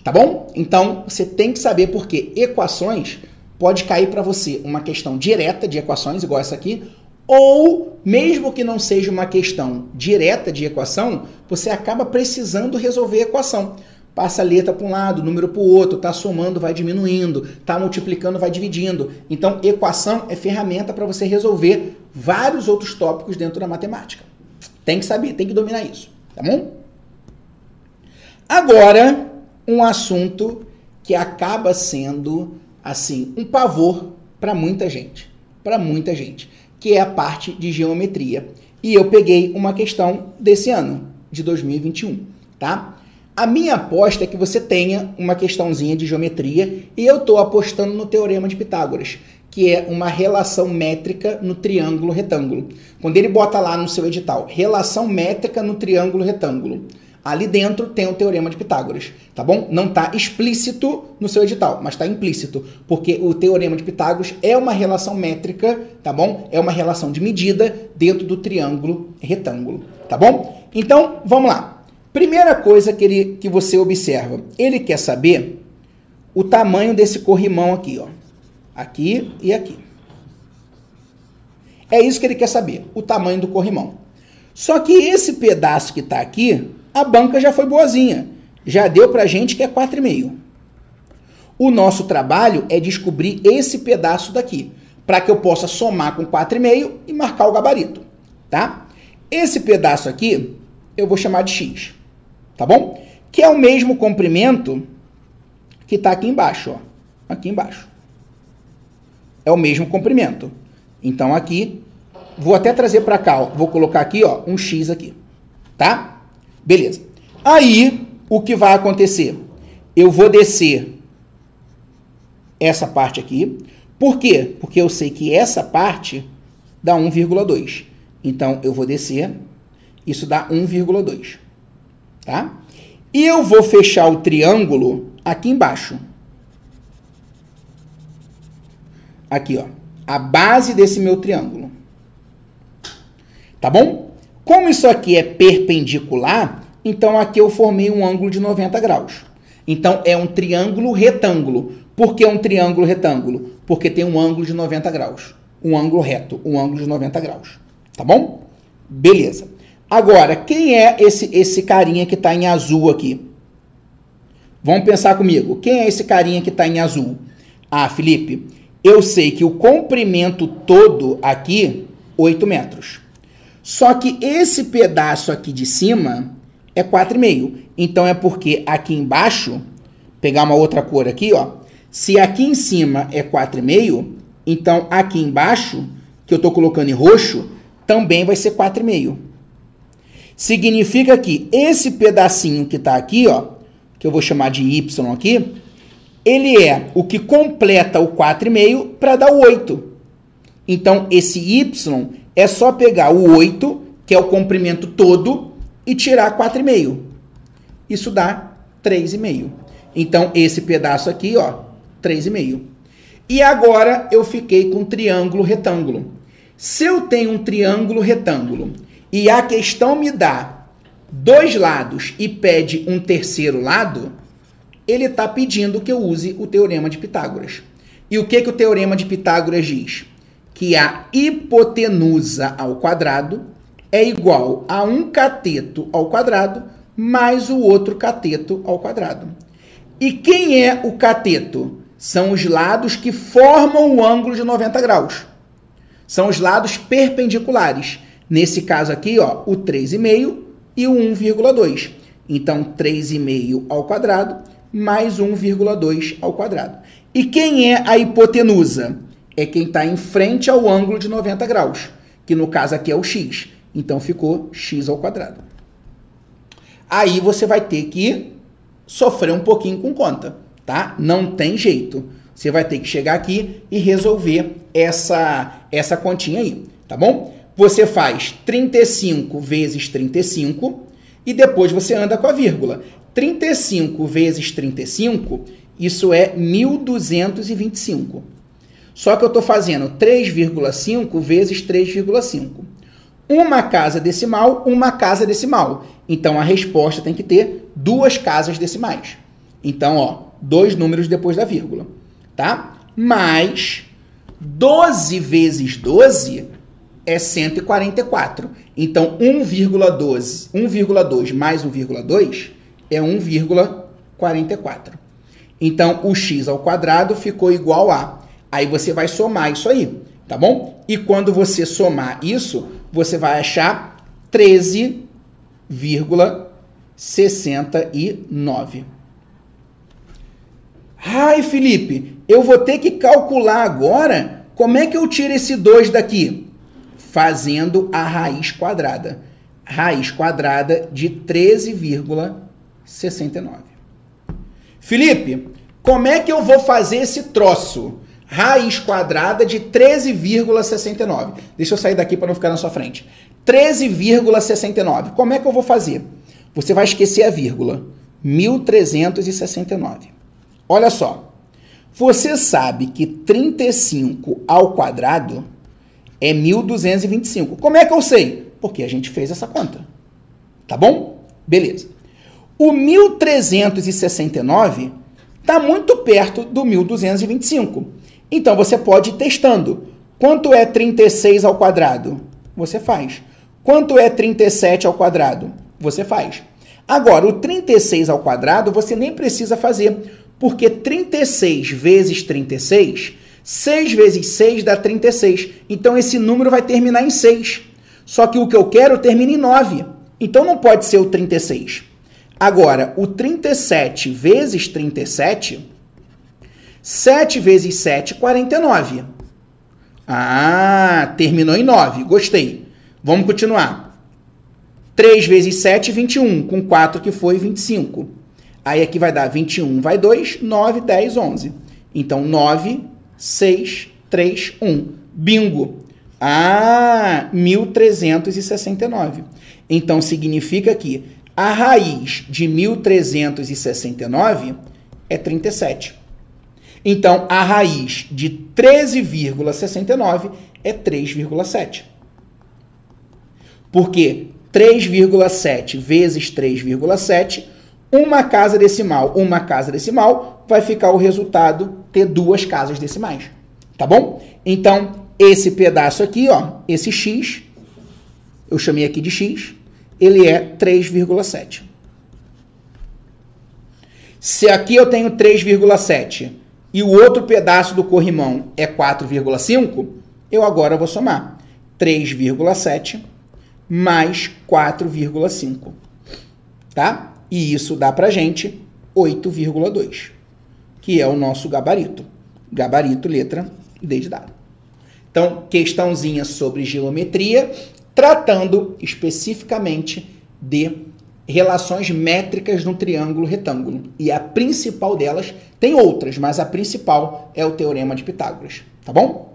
Tá bom? Então, você tem que saber porque equações pode cair para você uma questão direta de equações, igual essa aqui, ou mesmo que não seja uma questão direta de equação, você acaba precisando resolver a equação. Passa a letra para um lado, número para o outro, está somando, vai diminuindo, está multiplicando, vai dividindo. Então, equação é ferramenta para você resolver vários outros tópicos dentro da matemática. Tem que saber, tem que dominar isso, tá bom? Agora, um assunto que acaba sendo assim um pavor para muita gente, para muita gente, que é a parte de geometria. E eu peguei uma questão desse ano, de 2021, tá? A minha aposta é que você tenha uma questãozinha de geometria e eu estou apostando no teorema de Pitágoras, que é uma relação métrica no triângulo retângulo. Quando ele bota lá no seu edital, relação métrica no triângulo retângulo, Ali dentro tem o teorema de Pitágoras, tá bom? Não está explícito no seu edital, mas está implícito, porque o teorema de Pitágoras é uma relação métrica, tá bom? É uma relação de medida dentro do triângulo retângulo, tá bom? Então, vamos lá. Primeira coisa que, ele, que você observa, ele quer saber o tamanho desse corrimão aqui, ó. Aqui e aqui. É isso que ele quer saber, o tamanho do corrimão. Só que esse pedaço que está aqui, a banca já foi boazinha. Já deu para gente que é 4,5. O nosso trabalho é descobrir esse pedaço daqui, para que eu possa somar com 4,5 e marcar o gabarito, tá? Esse pedaço aqui eu vou chamar de x, tá bom? Que é o mesmo comprimento que está aqui embaixo, ó. Aqui embaixo. É o mesmo comprimento. Então aqui, vou até trazer para cá, ó. Vou colocar aqui, ó, um x aqui, tá? Beleza. Aí, o que vai acontecer? eu vou descer essa parte aqui. Por quê? Porque eu sei que essa parte dá 1,2. Então, eu vou descer, isso dá 1,2. Tá? E eu vou fechar o triângulo aqui embaixo. Aqui, ó. A base desse meu triângulo. Tá bom? Como isso aqui é perpendicular, então aqui eu formei um ângulo de 90 graus. Então é um triângulo retângulo. Por que um triângulo retângulo? Porque tem um ângulo de 90 graus. Um ângulo reto, um ângulo de 90 graus. Tá bom? Beleza. Agora, quem é esse, esse carinha que está em azul aqui? Vamos pensar comigo. Quem é esse carinha que está em azul? Ah, Felipe, eu sei que o comprimento todo aqui, 8 metros. Só que esse pedaço aqui de cima é 4,5. Então é porque aqui embaixo, pegar uma outra cor aqui, ó. Se aqui em cima é 4,5, então aqui embaixo, que eu estou colocando em roxo, também vai ser 4,5. Significa que esse pedacinho que está aqui, ó, que eu vou chamar de Y aqui, ele é o que completa o 4,5 para dar o 8. Então, esse Y é só pegar o 8, que é o comprimento todo, e tirar 4,5. Isso dá 3,5. Então, esse pedaço aqui, ó, 3,5. E agora eu fiquei com triângulo retângulo. Se eu tenho um triângulo retângulo e a questão me dá dois lados e pede um terceiro lado, ele está pedindo que eu use o teorema de Pitágoras. E o que, que o teorema de Pitágoras diz? Que a hipotenusa ao quadrado é igual a um cateto ao quadrado mais o outro cateto ao quadrado. E quem é o cateto? São os lados que formam o ângulo de 90 graus. São os lados perpendiculares. Nesse caso aqui, ó, o 3,5 e o 1,2. Então, 3,5 ao quadrado mais 1,2 ao quadrado. E quem é a hipotenusa? É quem está em frente ao ângulo de 90 graus, que no caso aqui é o x. Então ficou x ao quadrado. Aí você vai ter que sofrer um pouquinho com conta, tá? Não tem jeito. Você vai ter que chegar aqui e resolver essa, essa continha aí, tá bom? Você faz 35 vezes 35 e depois você anda com a vírgula. 35 vezes 35, isso é 1.225. Só que eu estou fazendo 3,5 vezes 3,5. Uma casa decimal, uma casa decimal. Então a resposta tem que ter duas casas decimais. Então, ó, dois números depois da vírgula, tá? Mais 12 vezes 12 é 144. Então 1,12, 1,2 mais 1,2 é 1,44. Então, o x ao quadrado ficou igual a. Aí você vai somar isso aí, tá bom? E quando você somar isso, você vai achar 13,69. Ai, Felipe, eu vou ter que calcular agora como é que eu tiro esse 2 daqui? Fazendo a raiz quadrada. Raiz quadrada de 13,69. 69. Felipe, como é que eu vou fazer esse troço? Raiz quadrada de 13,69. Deixa eu sair daqui para não ficar na sua frente. 13,69. Como é que eu vou fazer? Você vai esquecer a vírgula. 1369. Olha só. Você sabe que 35 ao quadrado é 1225. Como é que eu sei? Porque a gente fez essa conta. Tá bom? Beleza. O 1369 está muito perto do 1225. Então você pode ir testando. Quanto é 36 ao quadrado? Você faz. Quanto é 37 ao quadrado? Você faz. Agora, o 36 ao quadrado você nem precisa fazer, porque 36 vezes 36, 6 vezes 6 dá 36. Então esse número vai terminar em 6. Só que o que eu quero termina em 9. Então não pode ser o 36. Agora, o 37 vezes 37, 7 vezes 7, 49. Ah, terminou em 9. Gostei. Vamos continuar. 3 vezes 7, 21. Com 4 que foi, 25. Aí aqui vai dar 21, vai 2, 9, 10, 11. Então 9, 6, 3, 1. Bingo! Ah, 1369. Então significa que a raiz de 1369 é 37. Então a raiz de 13,69 é 3,7. Porque 3,7 vezes 3,7, uma casa decimal, uma casa decimal, vai ficar o resultado ter duas casas decimais. Tá bom? Então, esse pedaço aqui, ó, esse x, eu chamei aqui de x, ele é 3,7. Se aqui eu tenho 3,7 e o outro pedaço do corrimão é 4,5, eu agora vou somar 3,7 mais 4,5. Tá? E isso dá pra gente 8,2, que é o nosso gabarito. Gabarito, letra D de dado. Então, questãozinha sobre geometria, tratando especificamente de relações métricas no triângulo retângulo. E a principal delas, tem outras, mas a principal é o teorema de Pitágoras, tá bom?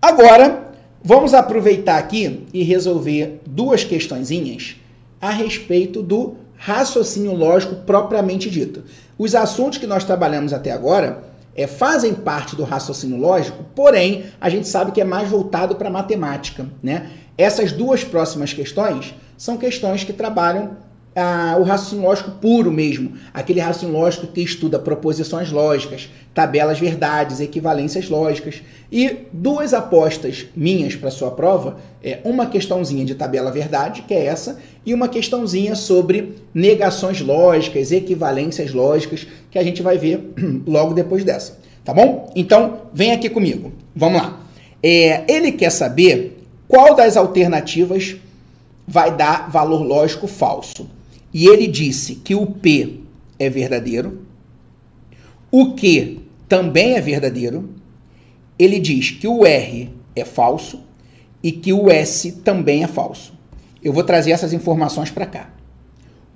Agora, Vamos aproveitar aqui e resolver duas questõezinhas a respeito do raciocínio lógico propriamente dito. Os assuntos que nós trabalhamos até agora é, fazem parte do raciocínio lógico, porém a gente sabe que é mais voltado para matemática. Né? Essas duas próximas questões são questões que trabalham ah, o raciocínio lógico puro mesmo, aquele raciocínio lógico que estuda proposições lógicas, tabelas verdades, equivalências lógicas. E duas apostas minhas para sua prova é uma questãozinha de tabela verdade, que é essa, e uma questãozinha sobre negações lógicas, equivalências lógicas, que a gente vai ver *clears throat* logo depois dessa. Tá bom? Então, vem aqui comigo. Vamos lá. É, ele quer saber qual das alternativas vai dar valor lógico falso. E ele disse que o P é verdadeiro, o Q também é verdadeiro, ele diz que o R é falso e que o S também é falso. Eu vou trazer essas informações para cá.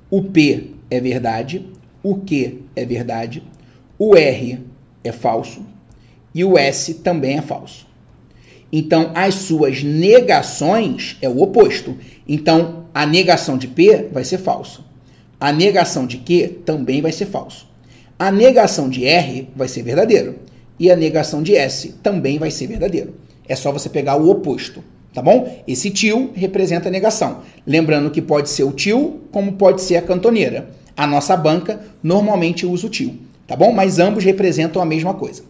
O P é verdade, o Q é verdade, o R é falso e o S também é falso. Então, as suas negações é o oposto. Então, a negação de P vai ser falso. A negação de Q também vai ser falso. A negação de R vai ser verdadeiro. E a negação de S também vai ser verdadeiro. É só você pegar o oposto, tá bom? Esse tio representa a negação. Lembrando que pode ser o tio, como pode ser a cantoneira. A nossa banca normalmente usa o tio, tá bom? Mas ambos representam a mesma coisa.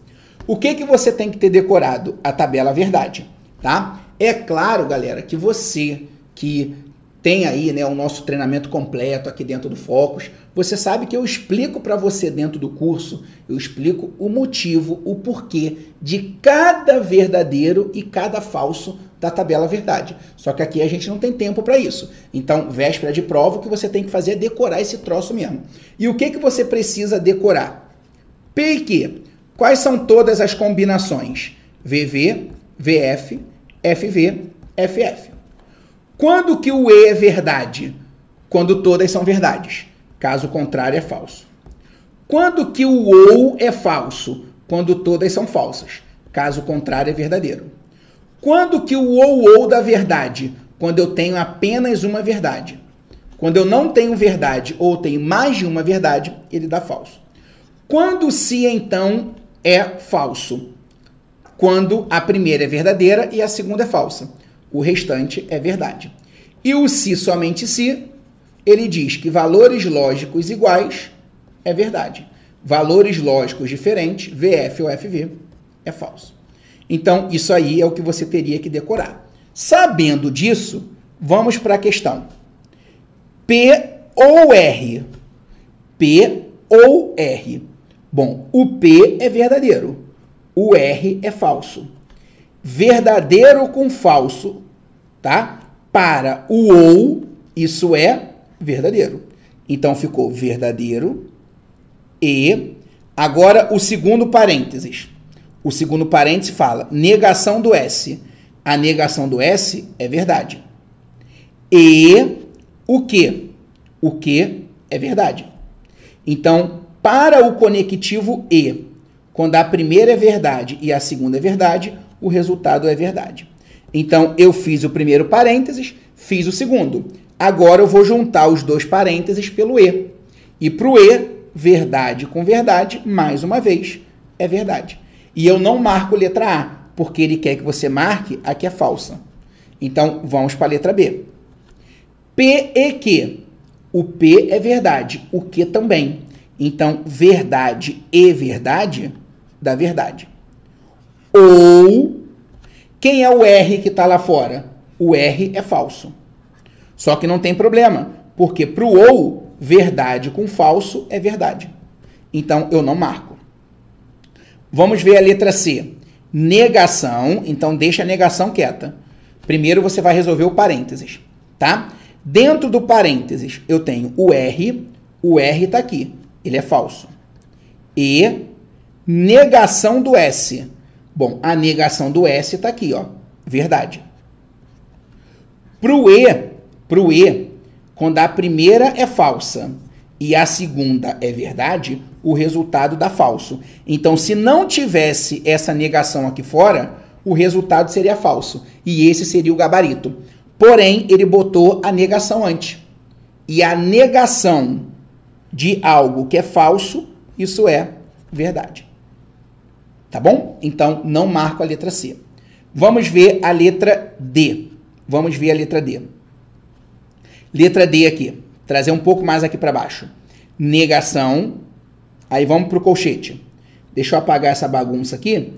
O que que você tem que ter decorado? A tabela verdade, tá? É claro, galera, que você que tem aí né, o nosso treinamento completo aqui dentro do Focus. Você sabe que eu explico para você dentro do curso, eu explico o motivo, o porquê de cada verdadeiro e cada falso da tabela verdade. Só que aqui a gente não tem tempo para isso. Então, véspera de prova, o que você tem que fazer é decorar esse troço mesmo. E o que, que você precisa decorar? P e Q. Quais são todas as combinações? VV, VF, FV, FF. Quando que o E é verdade? Quando todas são verdades. Caso contrário, é falso. Quando que o OU é falso? Quando todas são falsas. Caso contrário, é verdadeiro. Quando que o OU ou da verdade? Quando eu tenho apenas uma verdade. Quando eu não tenho verdade ou tenho mais de uma verdade, ele dá falso. Quando se então é falso? Quando a primeira é verdadeira e a segunda é falsa. O restante é verdade. E o se somente se, ele diz que valores lógicos iguais é verdade. Valores lógicos diferentes, VF ou FV, é falso. Então, isso aí é o que você teria que decorar. Sabendo disso, vamos para a questão. P ou R? P ou R? Bom, o P é verdadeiro, o R é falso. Verdadeiro com falso, tá? Para o ou, isso é verdadeiro. Então ficou verdadeiro e agora o segundo parênteses. O segundo parênteses fala negação do S. A negação do S é verdade. E o que? o que é verdade. Então, para o conectivo e, quando a primeira é verdade e a segunda é verdade, o resultado é verdade. Então, eu fiz o primeiro parênteses, fiz o segundo. Agora eu vou juntar os dois parênteses pelo e. E para o e, verdade com verdade, mais uma vez, é verdade. E eu não marco letra A, porque ele quer que você marque a que é falsa. Então, vamos para a letra B. P e Q. O P é verdade, o Q também. Então, verdade e verdade dá verdade. Ou, quem é o R que está lá fora? O R é falso. Só que não tem problema, porque para o ou, verdade com falso é verdade. Então, eu não marco. Vamos ver a letra C. Negação, então deixa a negação quieta. Primeiro você vai resolver o parênteses, tá? Dentro do parênteses eu tenho o R, o R está aqui, ele é falso. E negação do S. Bom, a negação do S está aqui, ó, verdade. Pro E, pro E, quando a primeira é falsa e a segunda é verdade, o resultado dá falso. Então, se não tivesse essa negação aqui fora, o resultado seria falso. E esse seria o gabarito. Porém, ele botou a negação antes. E a negação de algo que é falso, isso é verdade. Tá bom? Então, não marco a letra C. Vamos ver a letra D. Vamos ver a letra D. Letra D aqui. Trazer um pouco mais aqui para baixo. Negação. Aí vamos para o colchete. Deixa eu apagar essa bagunça aqui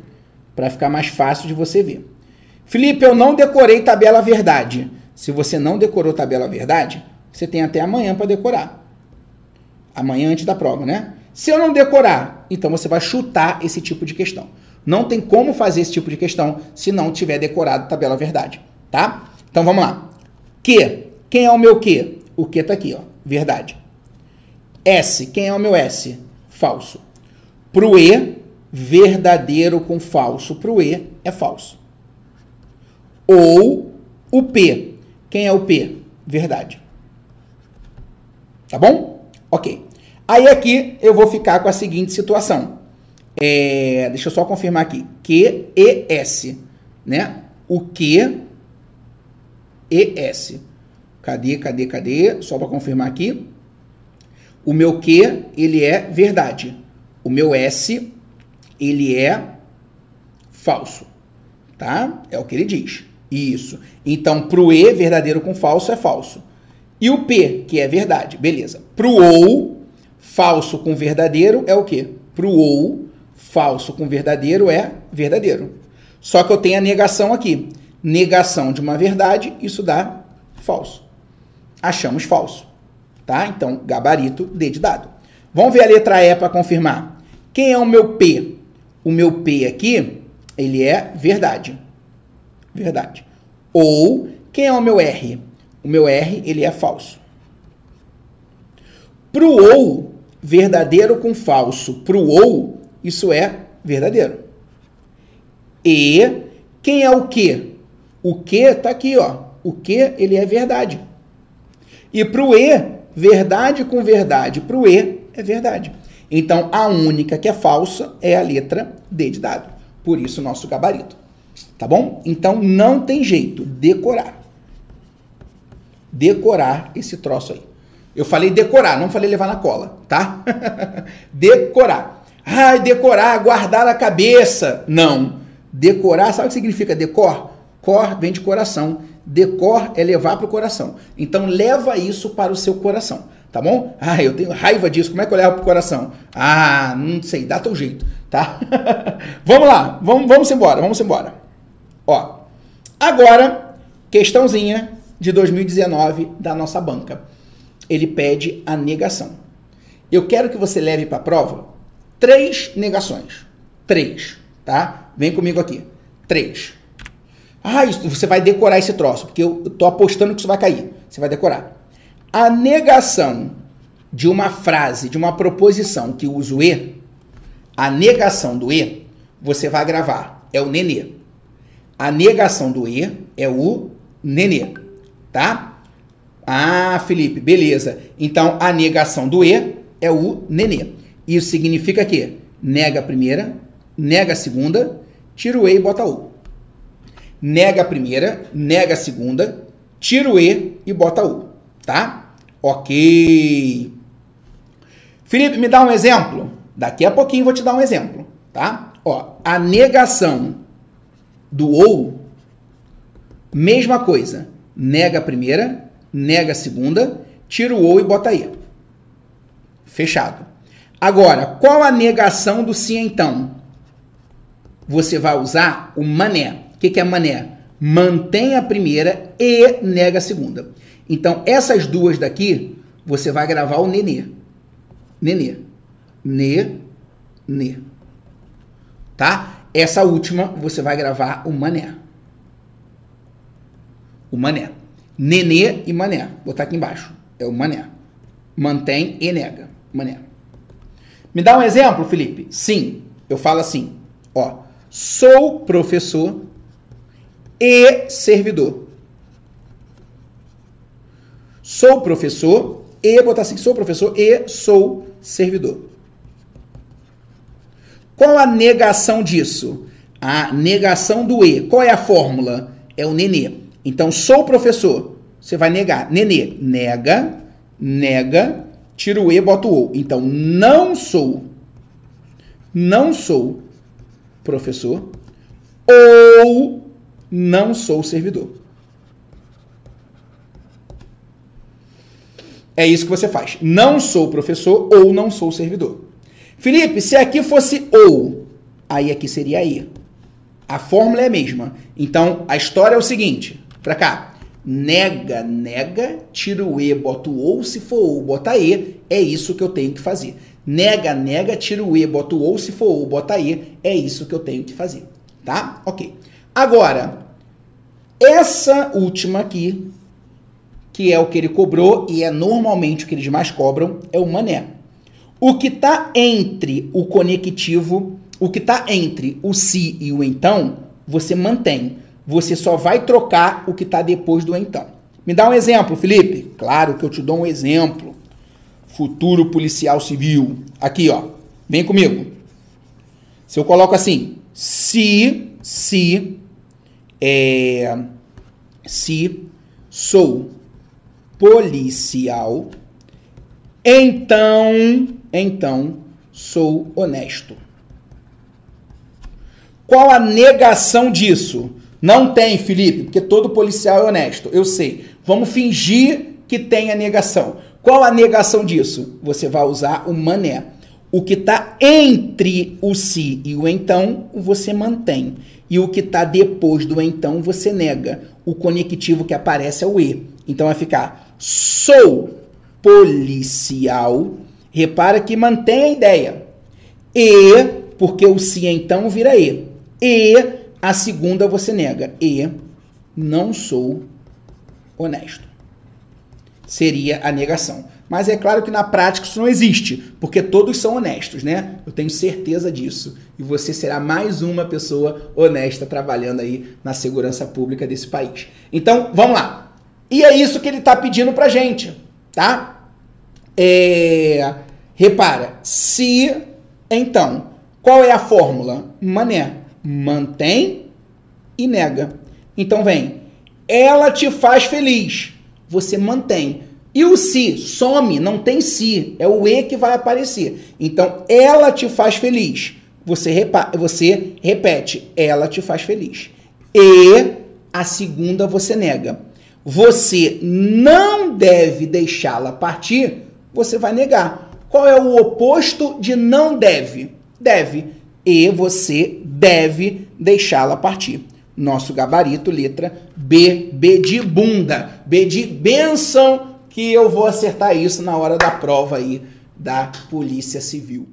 para ficar mais fácil de você ver. Felipe, eu não decorei tabela verdade. Se você não decorou tabela verdade, você tem até amanhã para decorar. Amanhã antes da prova, né? Se eu não decorar, então você vai chutar esse tipo de questão. Não tem como fazer esse tipo de questão se não tiver decorado tabela verdade, tá? Então vamos lá. Que, quem é o meu que? O que tá aqui, ó, verdade. S, quem é o meu S? Falso. Pro E, verdadeiro com falso para o E é falso. Ou o P. Quem é o P? Verdade. Tá bom? Ok. Aí aqui eu vou ficar com a seguinte situação. É, deixa eu só confirmar aqui. Q e S. Né? O Q e S. Cadê, cadê, cadê? Só para confirmar aqui. O meu Q, ele é verdade. O meu S ele é falso, tá? É o que ele diz. Isso. Então, pro E, verdadeiro com falso é falso. E o P, que é verdade, beleza. Pro OU, falso com verdadeiro é o quê? Pro OU, falso com verdadeiro é verdadeiro. Só que eu tenho a negação aqui. Negação de uma verdade, isso dá falso. Achamos falso, tá? Então, gabarito D de dado. Vamos ver a letra E para confirmar. Quem é o meu P? o meu P aqui, ele é verdade. Verdade. Ou, quem é o meu R? O meu R, ele é falso. Pro ou, verdadeiro com falso, pro ou, isso é verdadeiro. E, quem é o que? O que tá aqui, ó. O que, ele é verdade. E pro E, verdade com verdade, pro E é verdade. Então, a única que é falsa é a letra D de dado. Por isso, nosso gabarito. Tá bom? Então, não tem jeito. Decorar. Decorar esse troço aí. Eu falei decorar, não falei levar na cola, tá? *laughs* decorar. Ai, decorar, guardar na cabeça. Não. Decorar, sabe o que significa decor? Cor vem de coração. Decor é levar para o coração. Então, leva isso para o seu coração tá bom? Ah, eu tenho raiva disso, como é que eu levo pro coração? Ah, não sei, dá teu jeito, tá? *laughs* vamos lá, vamos, vamos embora, vamos embora. Ó, agora, questãozinha de 2019 da nossa banca. Ele pede a negação. Eu quero que você leve para a prova três negações. Três, tá? Vem comigo aqui. Três. Ah, você vai decorar esse troço, porque eu tô apostando que isso vai cair. Você vai decorar. A negação de uma frase, de uma proposição que usa o e, a negação do e, você vai gravar, é o nenê. A negação do e é o nenê, tá? Ah, Felipe, beleza. Então a negação do E é o nenê. Isso significa que nega a primeira, nega a segunda, tira o E e bota U. Nega a primeira, nega a segunda, tira o E e bota U. Tá? Ok. Felipe, me dá um exemplo? Daqui a pouquinho vou te dar um exemplo, tá? Ó, a negação do ou, mesma coisa. Nega a primeira, nega a segunda, tira o ou e bota aí. Fechado. Agora, qual a negação do se então? Você vai usar o mané. O que, que é mané? Mantém a primeira e nega a segunda. Então, essas duas daqui, você vai gravar o nenê. Nenê. Ne, ne. Tá? Essa última, você vai gravar o mané. O mané. Nenê e mané. Vou botar aqui embaixo. É o mané. Mantém e nega. Mané. Me dá um exemplo, Felipe? Sim. Eu falo assim. Ó. Sou professor e servidor. Sou professor e botar assim, sou professor e sou servidor. Qual a negação disso? A negação do e. Qual é a fórmula? É o nenê. Então, sou professor. Você vai negar. Nenê. Nega, nega, tira o e, bota o ou. Então, não sou. Não sou professor. Ou não sou servidor. É isso que você faz. Não sou professor ou não sou servidor. Felipe, se aqui fosse ou, aí aqui seria e. A fórmula é a mesma. Então, a história é o seguinte, para cá. Nega, nega, tira o e, bota o ou, se for ou, bota e, é isso que eu tenho que fazer. Nega, nega, tira o e, bota o ou, se for ou, bota e, é isso que eu tenho que fazer. Tá? Ok. Agora, essa última aqui, que é o que ele cobrou e é normalmente o que eles mais cobram, é o mané. O que está entre o conectivo, o que está entre o se e o então, você mantém. Você só vai trocar o que está depois do então. Me dá um exemplo, Felipe. Claro que eu te dou um exemplo. Futuro policial civil. Aqui, ó. Vem comigo. Se eu coloco assim, se, se, é, se sou policial, então, então sou honesto. Qual a negação disso? Não tem, Felipe, porque todo policial é honesto. Eu sei. Vamos fingir que tem a negação. Qual a negação disso? Você vai usar o mané. O que está entre o se e o então, você mantém. E o que está depois do então, você nega. O conectivo que aparece é o e. Então vai ficar sou policial. Repara que mantém a ideia. E, porque o se então vira e. E a segunda você nega. E não sou honesto. Seria a negação. Mas é claro que na prática isso não existe, porque todos são honestos, né? Eu tenho certeza disso. E você será mais uma pessoa honesta trabalhando aí na segurança pública desse país. Então, vamos lá. E é isso que ele está pedindo pra gente, tá? É, repara, se então, qual é a fórmula? Mané, mantém e nega. Então vem, ela te faz feliz. Você mantém. E o se some, não tem se, é o e que vai aparecer. Então, ela te faz feliz. Você, repa você repete, ela te faz feliz. E a segunda você nega. Você não deve deixá-la partir, você vai negar. Qual é o oposto de não deve? Deve. E você deve deixá-la partir. Nosso gabarito, letra B, B de bunda, B de benção que eu vou acertar isso na hora da prova aí da Polícia Civil.